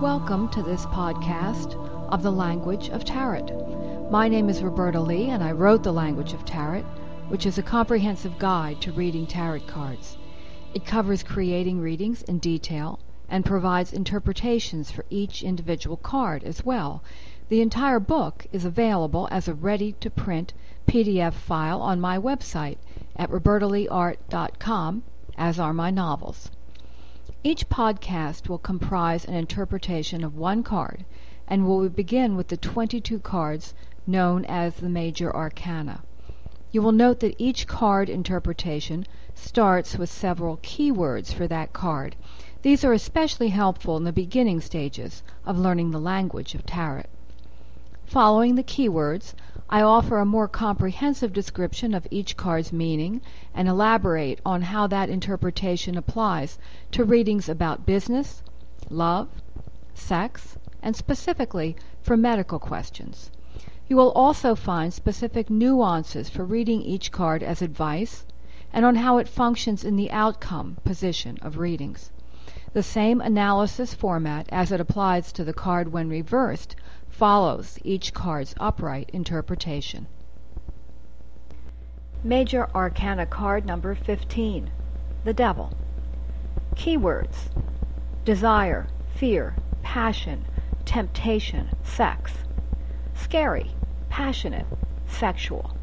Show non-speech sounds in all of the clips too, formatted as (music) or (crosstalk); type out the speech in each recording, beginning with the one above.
Welcome to this podcast of the language of tarot. My name is Roberta Lee, and I wrote The Language of Tarot, which is a comprehensive guide to reading tarot cards. It covers creating readings in detail and provides interpretations for each individual card as well. The entire book is available as a ready to print PDF file on my website at robertaleeart.com, as are my novels. Each podcast will comprise an interpretation of one card and will begin with the 22 cards known as the major arcana. You will note that each card interpretation starts with several keywords for that card. These are especially helpful in the beginning stages of learning the language of tarot. Following the keywords, I offer a more comprehensive description of each card's meaning and elaborate on how that interpretation applies to readings about business, love, sex, and specifically for medical questions. You will also find specific nuances for reading each card as advice and on how it functions in the outcome position of readings. The same analysis format as it applies to the card when reversed follows each card's upright interpretation. Major Arcana card number 15 The Devil. Keywords Desire, fear, passion, temptation, sex. Scary, passionate, sexual.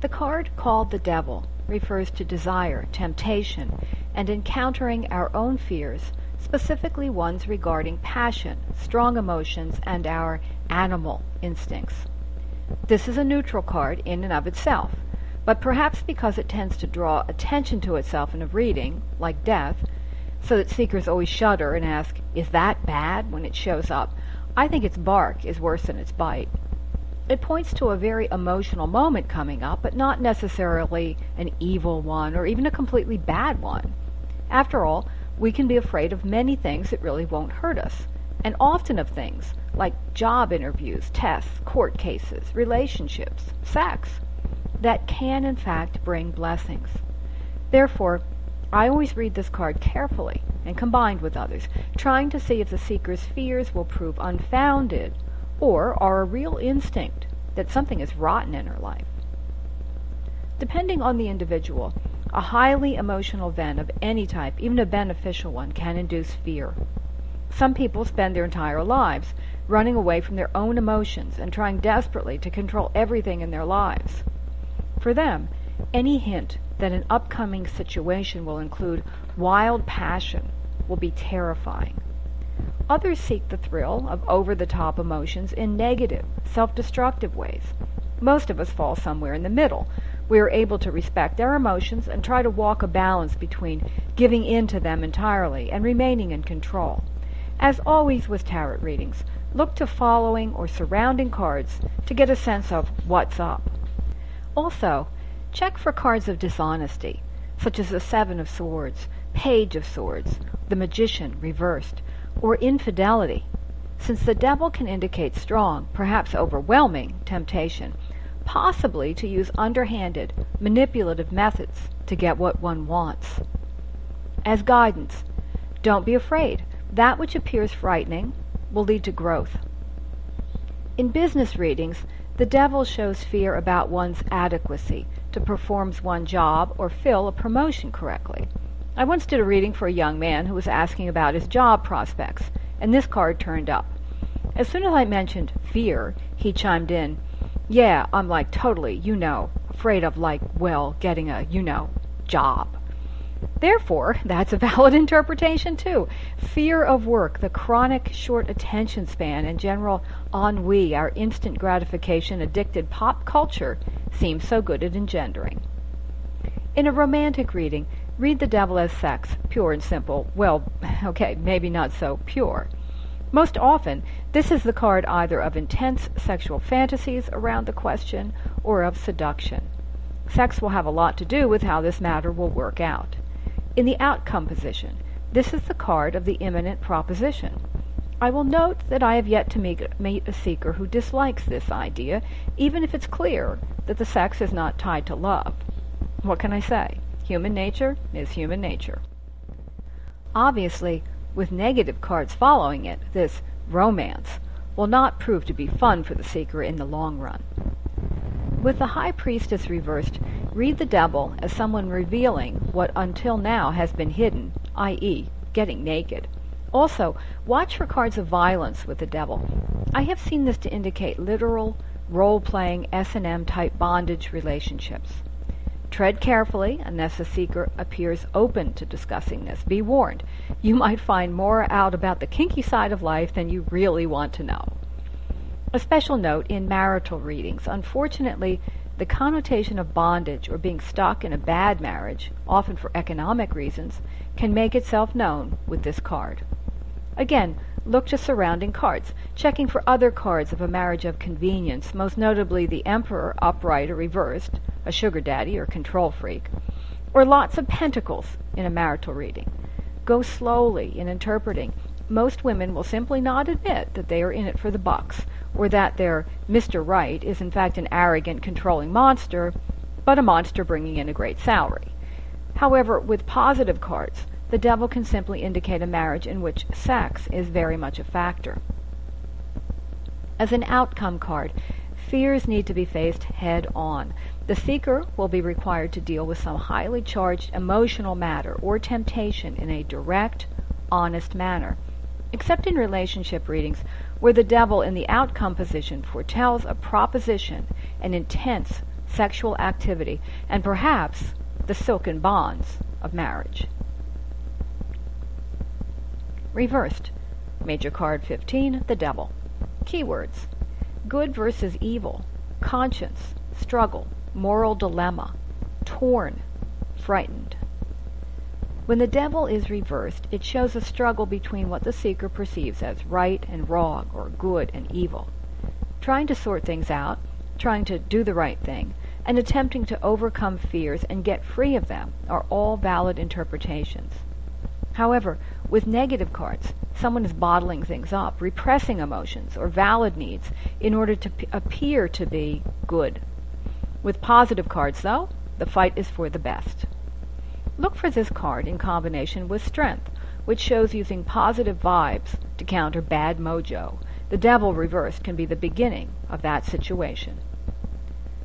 The card called the Devil refers to desire, temptation, and encountering our own fears specifically ones regarding passion, strong emotions, and our animal instincts. This is a neutral card in and of itself, but perhaps because it tends to draw attention to itself in a reading, like death, so that seekers always shudder and ask, Is that bad? when it shows up, I think its bark is worse than its bite. It points to a very emotional moment coming up, but not necessarily an evil one or even a completely bad one. After all, we can be afraid of many things that really won't hurt us, and often of things like job interviews, tests, court cases, relationships, sex, that can in fact bring blessings. Therefore, I always read this card carefully and combined with others, trying to see if the seeker's fears will prove unfounded or are a real instinct that something is rotten in her life. Depending on the individual, a highly emotional event of any type, even a beneficial one, can induce fear. Some people spend their entire lives running away from their own emotions and trying desperately to control everything in their lives. For them, any hint that an upcoming situation will include wild passion will be terrifying. Others seek the thrill of over the top emotions in negative, self destructive ways. Most of us fall somewhere in the middle, we are able to respect our emotions and try to walk a balance between giving in to them entirely and remaining in control. As always with tarot readings, look to following or surrounding cards to get a sense of what's up. Also, check for cards of dishonesty, such as the Seven of Swords, Page of Swords, the Magician reversed, or infidelity, since the devil can indicate strong, perhaps overwhelming, temptation possibly to use underhanded, manipulative methods to get what one wants. As guidance, don't be afraid. That which appears frightening will lead to growth. In business readings, the devil shows fear about one's adequacy to perform one job or fill a promotion correctly. I once did a reading for a young man who was asking about his job prospects, and this card turned up. As soon as I mentioned fear, he chimed in, yeah, I'm like totally, you know, afraid of like, well, getting a, you know, job. Therefore, (laughs) that's a valid (laughs) interpretation too. Fear of work, the chronic short attention span, and general ennui, our instant gratification addicted pop culture, seems so good at engendering. In a romantic reading, read the devil as sex, pure and simple. Well, (laughs) okay, maybe not so pure. Most often, this is the card either of intense sexual fantasies around the question or of seduction. Sex will have a lot to do with how this matter will work out. In the outcome position, this is the card of the imminent proposition. I will note that I have yet to meet, a seeker who dislikes this idea, even if it's clear that the sex is not tied to love. What can I say? Human nature is human nature. Obviously, with negative cards following it, this romance, will not prove to be fun for the seeker in the long run. With the High Priestess reversed, read the Devil as someone revealing what until now has been hidden, i.e., getting naked. Also, watch for cards of violence with the Devil. I have seen this to indicate literal, role-playing S&M type bondage relationships. Tread carefully unless the seeker appears open to discussing this. Be warned, you might find more out about the kinky side of life than you really want to know. A special note in marital readings. Unfortunately, the connotation of bondage or being stuck in a bad marriage, often for economic reasons, can make itself known with this card. Again, look to surrounding cards, checking for other cards of a marriage of convenience, most notably the Emperor upright or reversed, a sugar daddy or control freak, or lots of pentacles in a marital reading. Go slowly in interpreting. Most women will simply not admit that they are in it for the bucks, or that their Mr. Right is in fact an arrogant, controlling monster, but a monster bringing in a great salary. However, with positive cards, the devil can simply indicate a marriage in which sex is very much a factor. As an outcome card, fears need to be faced head on. The seeker will be required to deal with some highly charged emotional matter or temptation in a direct, honest manner. Except in relationship readings, where the devil in the outcome position foretells a proposition, an intense sexual activity, and perhaps the silken bonds of marriage. Reversed. Major card 15, the devil. Keywords. Good versus evil. Conscience. Struggle moral dilemma, torn, frightened. When the devil is reversed, it shows a struggle between what the seeker perceives as right and wrong, or good and evil. Trying to sort things out, trying to do the right thing, and attempting to overcome fears and get free of them are all valid interpretations. However, with negative cards, someone is bottling things up, repressing emotions or valid needs in order to p- appear to be good with positive cards, though, the fight is for the best. Look for this card in combination with Strength, which shows using positive vibes to counter bad mojo. The Devil reversed can be the beginning of that situation.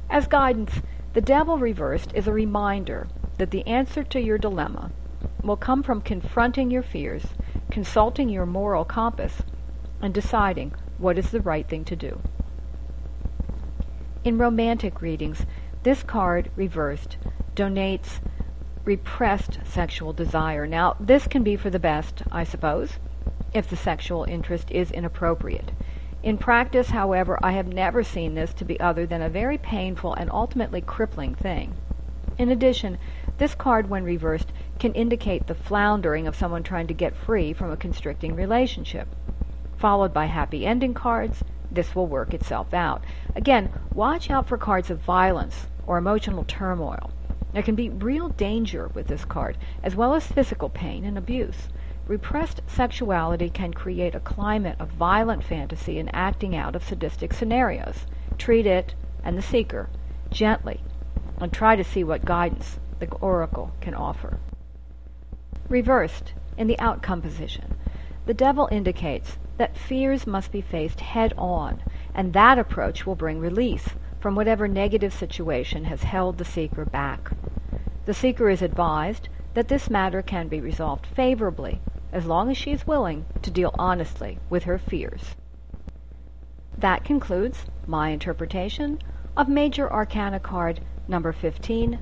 As guidance, the Devil reversed is a reminder that the answer to your dilemma will come from confronting your fears, consulting your moral compass, and deciding what is the right thing to do. In romantic readings, this card, reversed, donates repressed sexual desire. Now, this can be for the best, I suppose, if the sexual interest is inappropriate. In practice, however, I have never seen this to be other than a very painful and ultimately crippling thing. In addition, this card, when reversed, can indicate the floundering of someone trying to get free from a constricting relationship, followed by happy ending cards, this will work itself out. Again, watch out for cards of violence or emotional turmoil. There can be real danger with this card, as well as physical pain and abuse. Repressed sexuality can create a climate of violent fantasy and acting out of sadistic scenarios. Treat it and the seeker gently and try to see what guidance the oracle can offer. Reversed in the outcome position, the devil indicates that fears must be faced head on, and that approach will bring release from whatever negative situation has held the seeker back. The seeker is advised that this matter can be resolved favorably as long as she is willing to deal honestly with her fears. That concludes my interpretation of Major Arcana card number 15,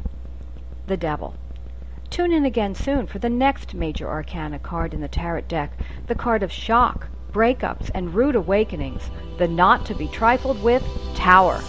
the Devil. Tune in again soon for the next Major Arcana card in the Tarot deck, the card of Shock, breakups, and rude awakenings, the not to be trifled with Tower.